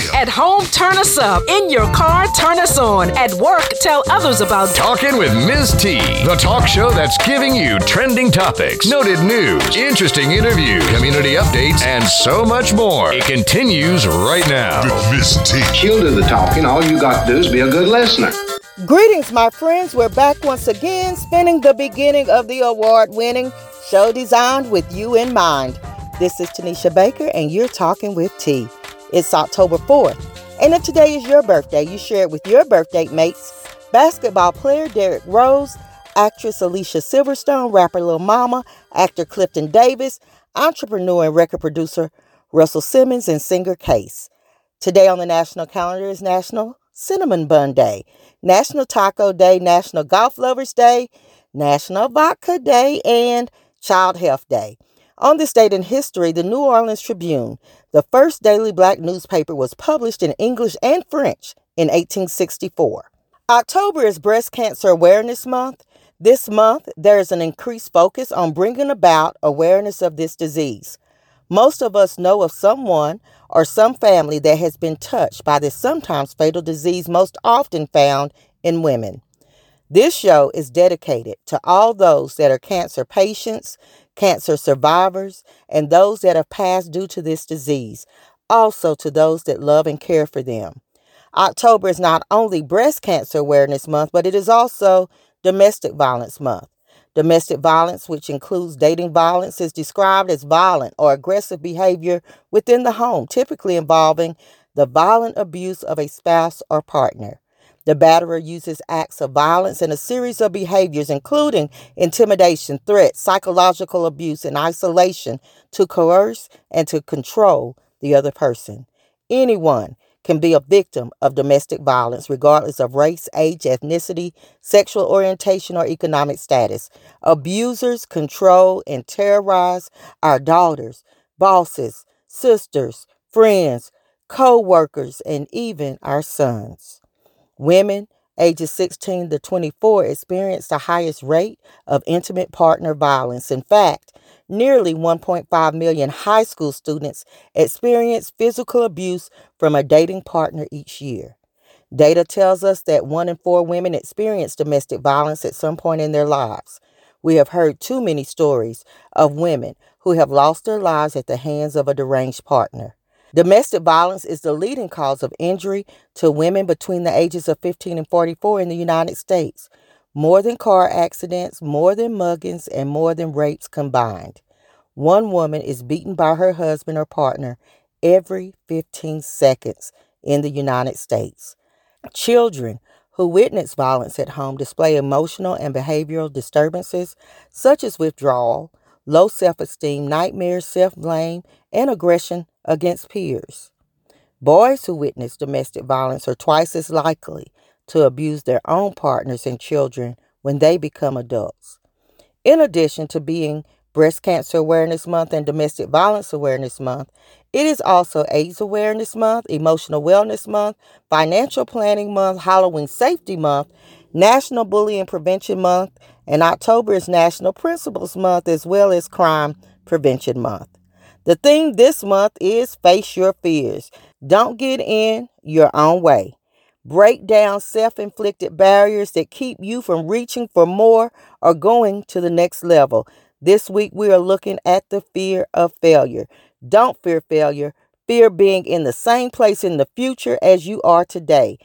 still. At home, turn us up. In your car, turn us on. At work, tell others about Talking with Ms. T, the talk show that's giving you trending topics, noted news, interesting interviews, community updates, and so much more. It continues right now. With Miss T. She'll do the talking. All you got to do is be a good listener. Greetings, my friends. We're back once again, spending the beginning of the award winning show designed with you in mind. This is Tanisha Baker, and you're talking with T. It's October 4th. And if today is your birthday, you share it with your birthday mates basketball player Derrick Rose, actress Alicia Silverstone, rapper Lil Mama, actor Clifton Davis, entrepreneur and record producer Russell Simmons, and singer Case. Today on the national calendar is National Cinnamon Bun Day, National Taco Day, National Golf Lovers Day, National Vodka Day, and Child Health Day. On this date in history, the New Orleans Tribune, the first daily black newspaper, was published in English and French in 1864. October is Breast Cancer Awareness Month. This month, there is an increased focus on bringing about awareness of this disease. Most of us know of someone or some family that has been touched by this sometimes fatal disease, most often found in women. This show is dedicated to all those that are cancer patients, cancer survivors, and those that have passed due to this disease, also to those that love and care for them. October is not only Breast Cancer Awareness Month, but it is also Domestic Violence Month. Domestic violence, which includes dating violence, is described as violent or aggressive behavior within the home, typically involving the violent abuse of a spouse or partner. The batterer uses acts of violence and a series of behaviors, including intimidation, threats, psychological abuse, and isolation, to coerce and to control the other person. Anyone can be a victim of domestic violence, regardless of race, age, ethnicity, sexual orientation, or economic status. Abusers control and terrorize our daughters, bosses, sisters, friends, co workers, and even our sons. Women ages 16 to 24 experience the highest rate of intimate partner violence. In fact, nearly 1.5 million high school students experience physical abuse from a dating partner each year. Data tells us that one in four women experience domestic violence at some point in their lives. We have heard too many stories of women who have lost their lives at the hands of a deranged partner. Domestic violence is the leading cause of injury to women between the ages of 15 and 44 in the United States, more than car accidents, more than muggings, and more than rapes combined. One woman is beaten by her husband or partner every 15 seconds in the United States. Children who witness violence at home display emotional and behavioral disturbances such as withdrawal, low self esteem, nightmares, self blame, and aggression against peers. Boys who witness domestic violence are twice as likely to abuse their own partners and children when they become adults. In addition to being Breast Cancer Awareness Month and Domestic Violence Awareness Month, it is also AIDS Awareness Month, Emotional Wellness Month, Financial Planning Month, Halloween Safety Month, National Bullying Prevention Month, and October is National Principles Month as well as Crime Prevention Month. The theme this month is Face Your Fears. Don't get in your own way. Break down self inflicted barriers that keep you from reaching for more or going to the next level. This week, we are looking at the fear of failure. Don't fear failure. Fear being in the same place in the future as you are today.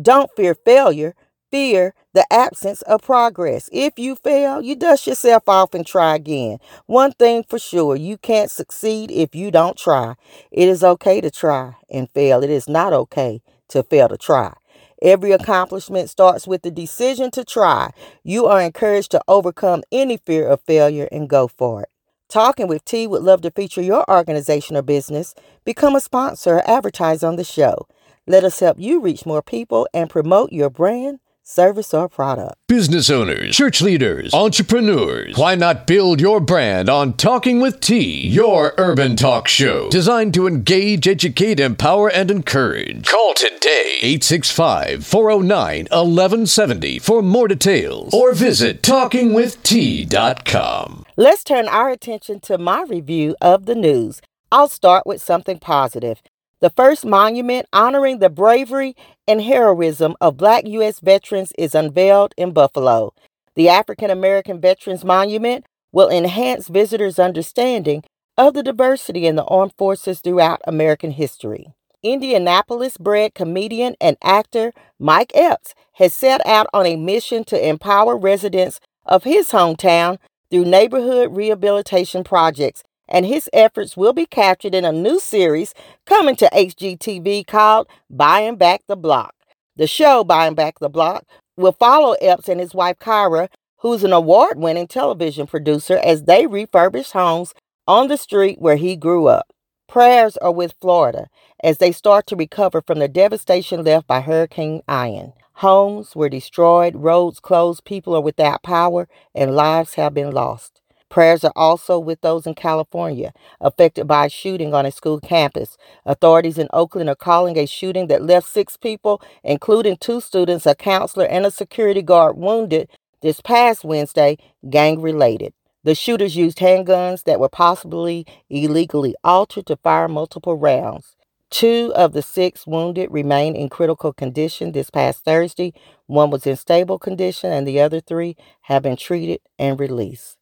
Don't fear failure fear the absence of progress. If you fail, you dust yourself off and try again. One thing for sure, you can't succeed if you don't try. It is okay to try and fail. It is not okay to fail to try. Every accomplishment starts with the decision to try. You are encouraged to overcome any fear of failure and go for it. Talking with T would love to feature your organization or business. Become a sponsor or advertise on the show. Let us help you reach more people and promote your brand service, or product. Business owners, church leaders, entrepreneurs, why not build your brand on Talking with T, your urban talk show designed to engage, educate, empower, and encourage? Call today 865 409 1170 for more details or visit talkingwitht.com. Let's turn our attention to my review of the news. I'll start with something positive. The first monument honoring the bravery and heroism of black U.S. veterans is unveiled in Buffalo. The African American Veterans Monument will enhance visitors' understanding of the diversity in the armed forces throughout American history. Indianapolis bred comedian and actor Mike Epps has set out on a mission to empower residents of his hometown through neighborhood rehabilitation projects and his efforts will be captured in a new series coming to HGTV called Buying Back the Block. The show, Buying Back the Block, will follow Epps and his wife Kyra, who's an award winning television producer, as they refurbish homes on the street where he grew up. Prayers are with Florida as they start to recover from the devastation left by Hurricane Ian. Homes were destroyed, roads closed, people are without power, and lives have been lost. Prayers are also with those in California affected by a shooting on a school campus. Authorities in Oakland are calling a shooting that left six people, including two students, a counselor, and a security guard, wounded this past Wednesday, gang related. The shooters used handguns that were possibly illegally altered to fire multiple rounds. Two of the six wounded remain in critical condition this past Thursday. One was in stable condition, and the other three have been treated and released.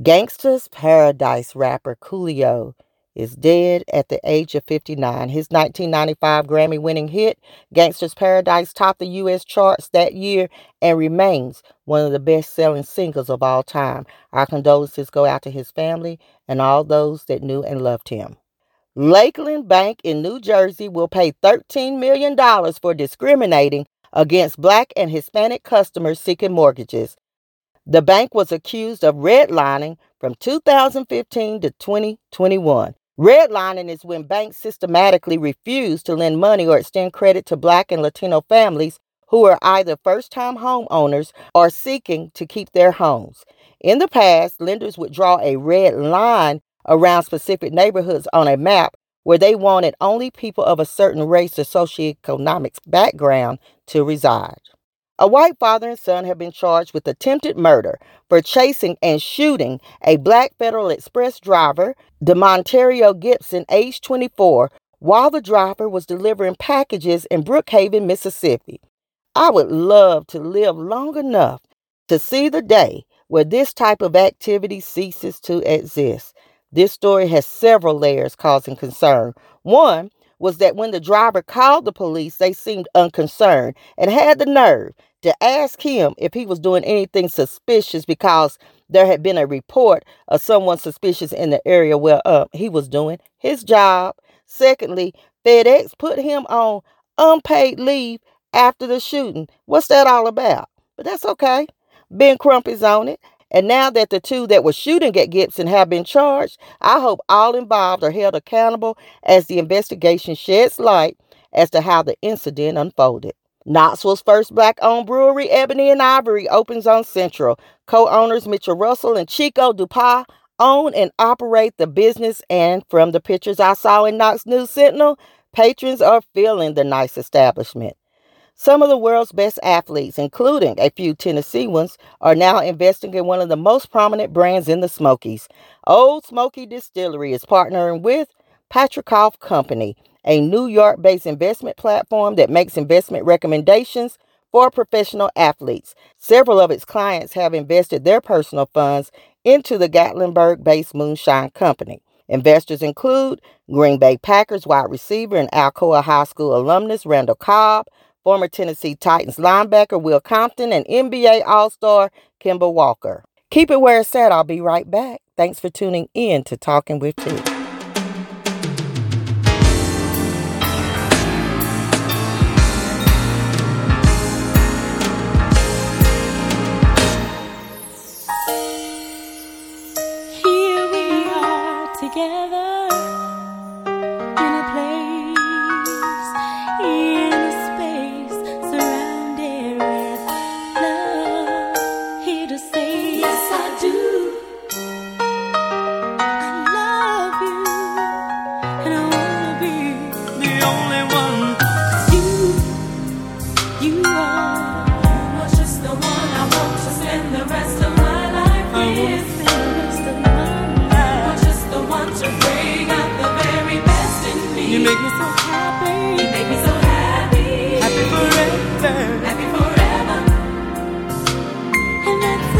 Gangsta's Paradise rapper Coolio is dead at the age of 59. His 1995 Grammy winning hit, Gangsta's Paradise, topped the U.S. charts that year and remains one of the best selling singles of all time. Our condolences go out to his family and all those that knew and loved him. Lakeland Bank in New Jersey will pay $13 million for discriminating against black and Hispanic customers seeking mortgages. The bank was accused of redlining from 2015 to 2021. Redlining is when banks systematically refuse to lend money or extend credit to Black and Latino families who are either first time homeowners or seeking to keep their homes. In the past, lenders would draw a red line around specific neighborhoods on a map where they wanted only people of a certain race or socioeconomic background to reside. A white father and son have been charged with attempted murder for chasing and shooting a black Federal Express driver, D'Monterrio Gibson, age 24, while the driver was delivering packages in Brookhaven, Mississippi. I would love to live long enough to see the day where this type of activity ceases to exist. This story has several layers causing concern. One was that when the driver called the police, they seemed unconcerned and had the nerve to ask him if he was doing anything suspicious because there had been a report of someone suspicious in the area where uh, he was doing his job. Secondly, FedEx put him on unpaid leave after the shooting. What's that all about? But that's okay. Ben Crump is on it. And now that the two that were shooting at Gibson have been charged, I hope all involved are held accountable as the investigation sheds light as to how the incident unfolded. Knoxville's first black owned brewery, Ebony and Ivory, opens on Central. Co owners Mitchell Russell and Chico Dupas own and operate the business, and from the pictures I saw in Knox News Sentinel, patrons are feeling the nice establishment. Some of the world's best athletes, including a few Tennessee ones, are now investing in one of the most prominent brands in the Smokies. Ole Smoky Distillery is partnering with Patricof Company a New York based investment platform that makes investment recommendations for professional athletes. Several of its clients have invested their personal funds into the Gatlinburg based Moonshine Company. Investors include Green Bay Packers wide receiver and Alcoa High School alumnus Randall Cobb, former Tennessee Titans linebacker Will Compton, and NBA All Star Kemba Walker. Keep it where it's at. I'll be right back. Thanks for tuning in to Talking with T. I love you. minutes.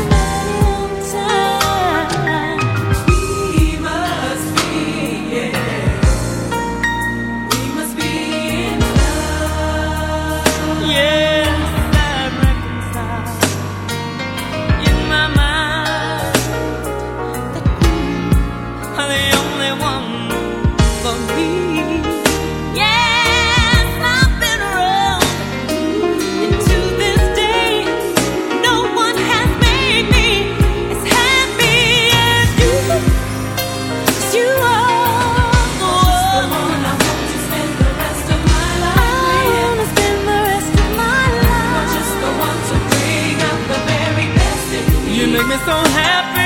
make me so happy.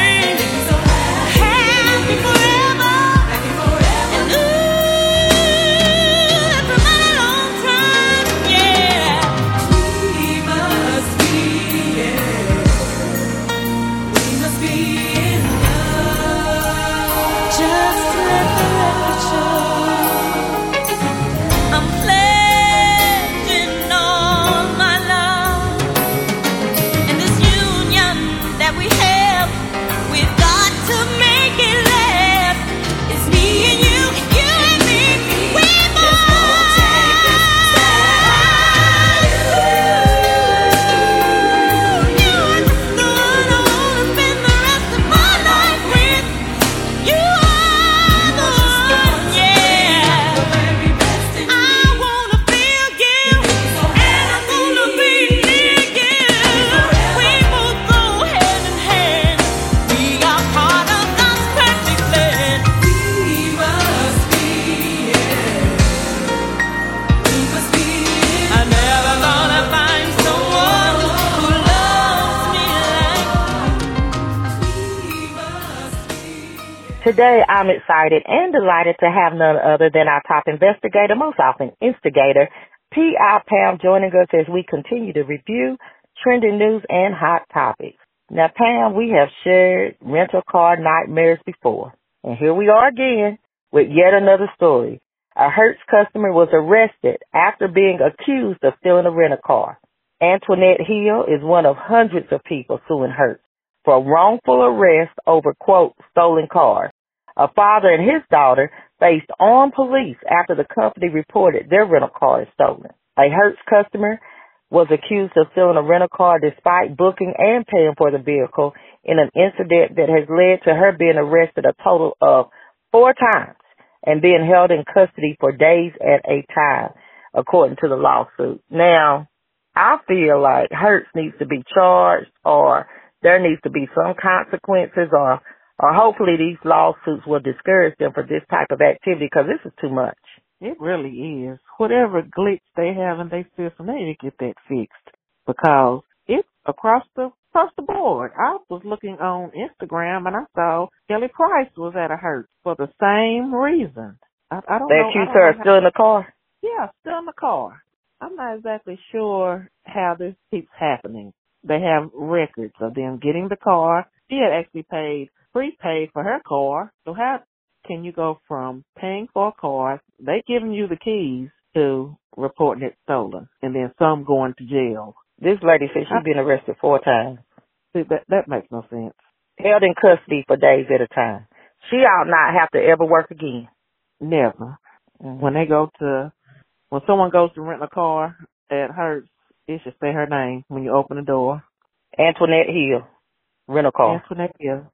I'm excited and delighted to have none other than our top investigator, most often instigator, P.I. Pam, joining us as we continue to review trending news and hot topics. Now, Pam, we have shared rental car nightmares before, and here we are again with yet another story. A Hertz customer was arrested after being accused of stealing a rental car. Antoinette Hill is one of hundreds of people suing Hertz for wrongful arrest over, quote, stolen cars. A father and his daughter faced armed police after the company reported their rental car is stolen. A Hertz customer was accused of stealing a rental car despite booking and paying for the vehicle in an incident that has led to her being arrested a total of four times and being held in custody for days at a time, according to the lawsuit. Now, I feel like Hertz needs to be charged or there needs to be some consequences or or hopefully these lawsuits will discourage them for this type of activity because this is too much. It really is. Whatever glitch they have in their system, they need to get that fixed because it's across the across the board. I was looking on Instagram and I saw Kelly Price was at a Hertz for the same reason. I, I don't they know. accused her of still in the car. Yeah, still in the car. I'm not exactly sure how this keeps happening. They have records of them getting the car. She had actually paid prepaid for her car. So how can you go from paying for a car, they giving you the keys to reporting it stolen, and then some going to jail? This lady said she's been arrested four times. See, that that makes no sense. Held in custody for days at a time. She ought not have to ever work again. Never. Mm-hmm. When they go to, when someone goes to rent a car at Hertz, it should say her name when you open the door. Antoinette Hill, rental car. Antoinette Hill,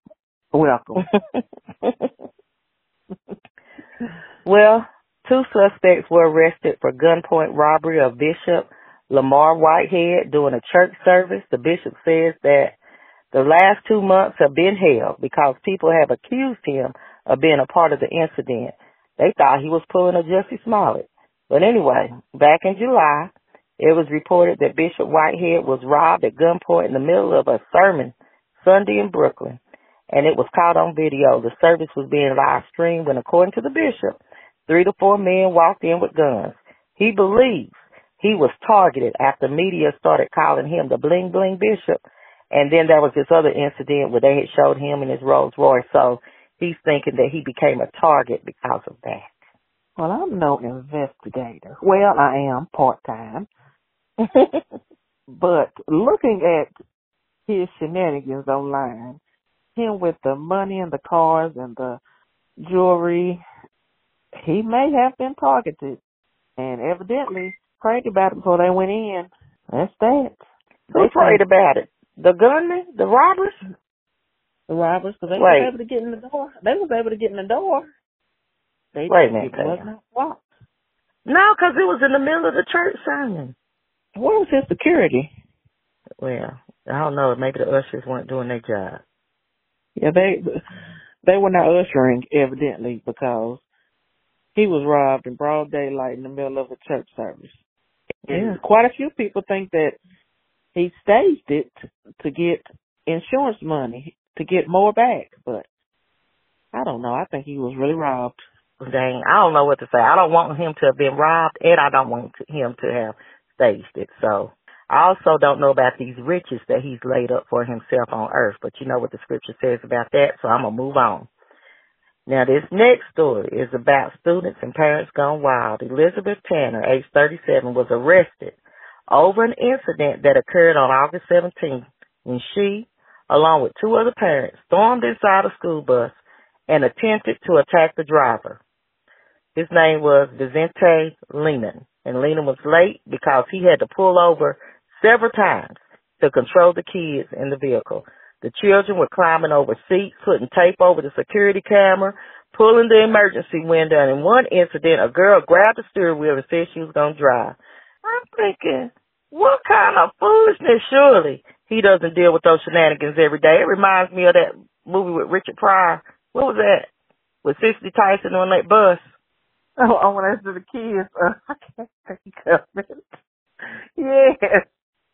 Welcome. well, two suspects were arrested for gunpoint robbery of Bishop Lamar Whitehead during a church service. The bishop says that the last two months have been hell because people have accused him of being a part of the incident. They thought he was pulling a Jussie Smollett. But anyway, back in July, it was reported that Bishop Whitehead was robbed at gunpoint in the middle of a sermon Sunday in Brooklyn and it was caught on video. The service was being live streamed when, according to the bishop, three to four men walked in with guns. He believes he was targeted after media started calling him the bling bling bishop. And then there was this other incident where they had showed him in his Rolls Royce. So he's thinking that he became a target because of that. Well, I'm no investigator. Well, I am part time. but looking at his shenanigans online, him with the money and the cars and the jewelry, he may have been targeted and evidently prayed about it before they went in. That's that. Who prayed about it? The gunmen? The robbers? The robbers, because they Wait. were able to get in the door. They was able to get in the door. They Wait a minute. It locked. No, because it was in the middle of the church sermon. Where was his security? Well, I don't know. Maybe the ushers weren't doing their job. Yeah, they they were not ushering evidently because he was robbed in broad daylight in the middle of a church service. And yeah. quite a few people think that he staged it to get insurance money to get more back. But I don't know. I think he was really robbed. Dang, I don't know what to say. I don't want him to have been robbed, and I don't want him to have staged it. So I also don't know about these riches that he's laid up for himself on earth, but you know what the scripture says about that, so I'm gonna move on. Now this next story is about students and parents gone wild. Elizabeth Tanner, age 37, was arrested over an incident that occurred on August 17th when she, along with two other parents, stormed inside a school bus and attempted to attack the driver. His name was Vicente Lehman, and Lehman was late because he had to pull over several times to control the kids in the vehicle. The children were climbing over seats, putting tape over the security camera, pulling the emergency window, and in one incident, a girl grabbed the steering wheel and said she was going to drive. I'm thinking, what kind of foolishness? Surely he doesn't deal with those shenanigans every day. It reminds me of that movie with Richard Pryor. What was that? With Cicely Tyson on that bus. Oh, I want to answer the kids. Uh, I can't think of it. Yes.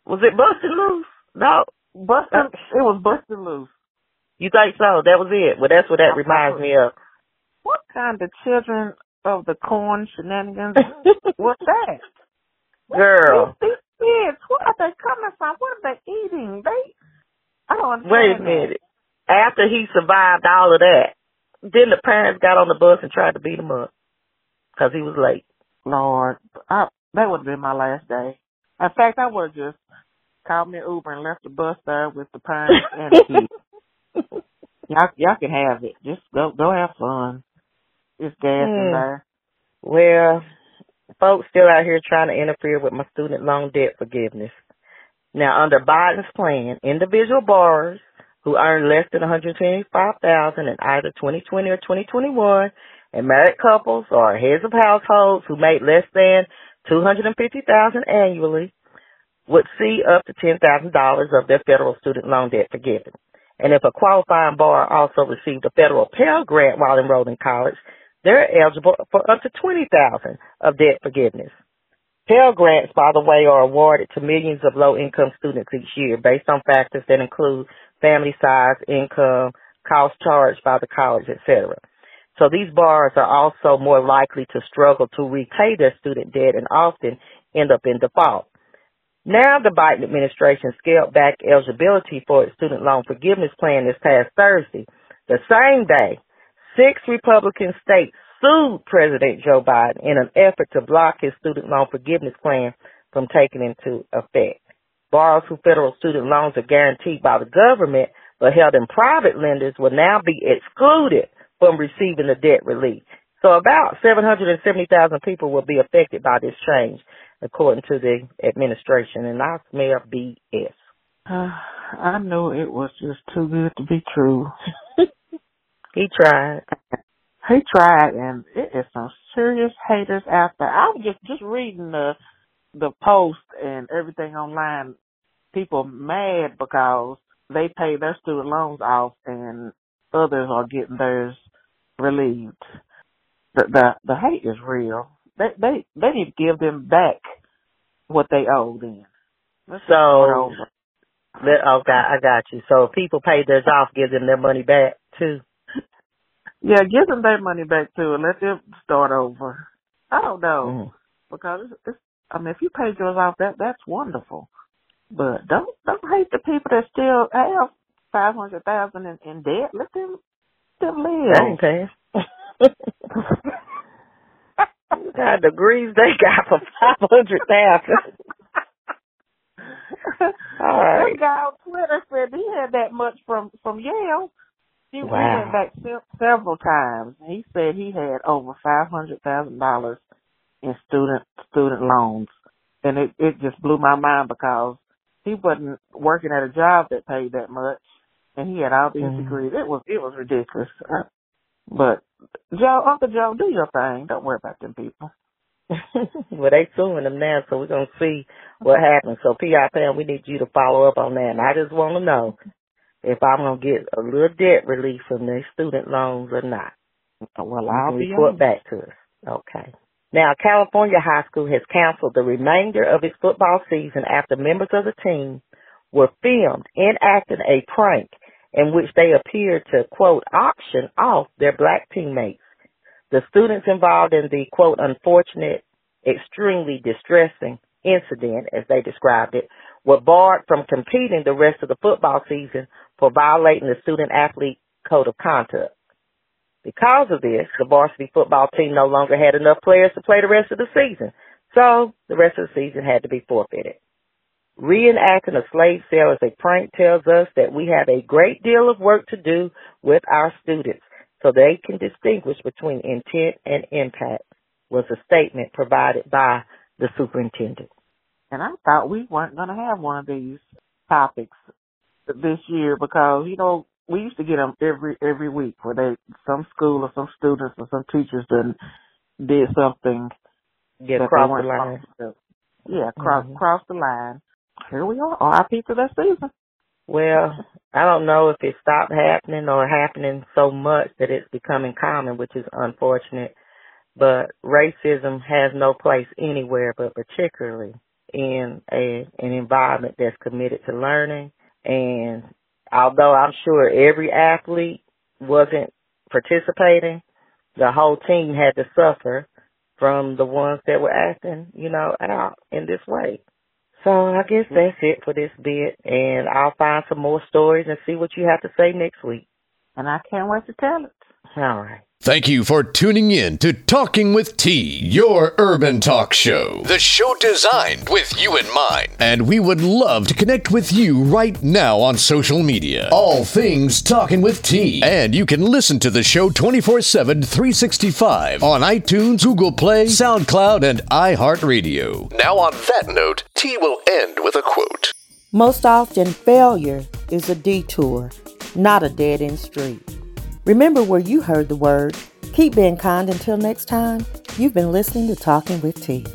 Was it Busted Loose? No. Busted, it was Busted Loose. You think so? That was it. Well, that's what that reminds me of. What kind of children of the corn shenanigans was that? Girl. These, these kids, where are they coming from? What are they eating? They, I don't understand. Wait a minute. After he survived all of that, then the parents got on the bus and tried to beat him up because he was late. Lord, I, that would have been my last day. In fact, I would have just called me an Uber and left the bus there with the the kids. y'all, y'all can have it. Just go, go have fun. It's gas in Hmm. there. Well, folks still out here trying to interfere with my student loan debt forgiveness. Now, under Biden's plan, individual borrowers who earn less than 125000 in either 2020 or 2021, and married couples or heads of households who make less than 250000 annually would see up to $10,000 of their federal student loan debt forgiven. And if a qualifying borrower also received a federal Pell Grant while enrolled in college, they're eligible for up to 20000 of debt forgiveness. Pell Grants, by the way, are awarded to millions of low-income students each year based on factors that include family size, income, cost charged by the college, etc. So these borrowers are also more likely to struggle to repay their student debt and often end up in default. Now the Biden administration scaled back eligibility for its student loan forgiveness plan this past Thursday. The same day, six Republican states sued President Joe Biden in an effort to block his student loan forgiveness plan from taking into effect. Borrowers whose federal student loans are guaranteed by the government but held in private lenders will now be excluded from receiving the debt relief. So about 770,000 people will be affected by this change, according to the administration, and I smell BS. Uh, I knew it was just too good to be true. He tried. He tried, and it is some serious haters out there. I was just just reading the the post and everything online. People mad because they pay their student loans off, and others are getting theirs relieved. The the the hate is real. They they they need to give them back what they owe. them. Let's So, over. that, oh, God, I got you. So if people pay theirs off, give them their money back too. yeah, give them their money back too, and let them start over. I don't know. Mm. because it's, it's I mean if you paid yours off that that's wonderful. But don't don't hate the people that still have five hundred thousand in, in debt. Let them them That live. ain't the degrees they got for five hundred thousand. All right. That guy on Twitter said he had that much from from Yale. He, Wow. went back se- several times. He said he had over five hundred thousand dollars in student student loans, and it it just blew my mind because he wasn't working at a job that paid that much, and he had all these Mhm. degrees. It was it was ridiculous. Uh, But Joe, Uncle Joe, do your thing. Don't worry about them people. well, they suing them now, so we're gonna see what happens. So, P.I. Pam, we need you to follow up on that. And I just want to know if I'm gonna get a little debt relief from their student loans or not. Well, I'll be report on. back to us. Okay. Now, California High School has canceled the remainder of its football season after members of the team were filmed enacting a prank in which they appeared to, quote, auction off their black teammates. The students involved in the, quote, unfortunate, extremely distressing incident, as they described it, were barred from competing the rest of the football season for violating the student athlete code of conduct. Because of this, the varsity football team no longer had enough players to play the rest of the season, so the rest of the season had to be forfeited. Reenacting a slave sale as a prank tells us that we have a great deal of work to do with our students so they can distinguish between intent and impact was a statement provided by the superintendent. And I thought we weren't going to have one of these topics this year because, you know, we used to get them every every week where they some school or some students or some teachers done did something Get across the line. Yeah, cross mm-hmm. cross the line. Here we are, RIP to that season. Well, I don't know if it stopped happening or happening so much that it's becoming common, which is unfortunate. But racism has no place anywhere, but particularly in a an environment that's committed to learning. And although I'm sure every athlete wasn't participating, the whole team had to suffer from the ones that were acting, you know, out in this way. So I guess that's it for this bit, and I'll find some more stories and see what you have to say next week. And I can't wait to tell it. All right. Thank you for tuning in to Talking with T, your urban talk show. The show designed with you in mind. And we would love to connect with you right now on social media. All things Talking with T. And you can listen to the show 24 7, 365 on iTunes, Google Play, SoundCloud, and iHeartRadio. Now, on that note, T will end with a quote Most often, failure is a detour, not a dead end street. Remember where you heard the word. Keep being kind until next time. You've been listening to Talking with T.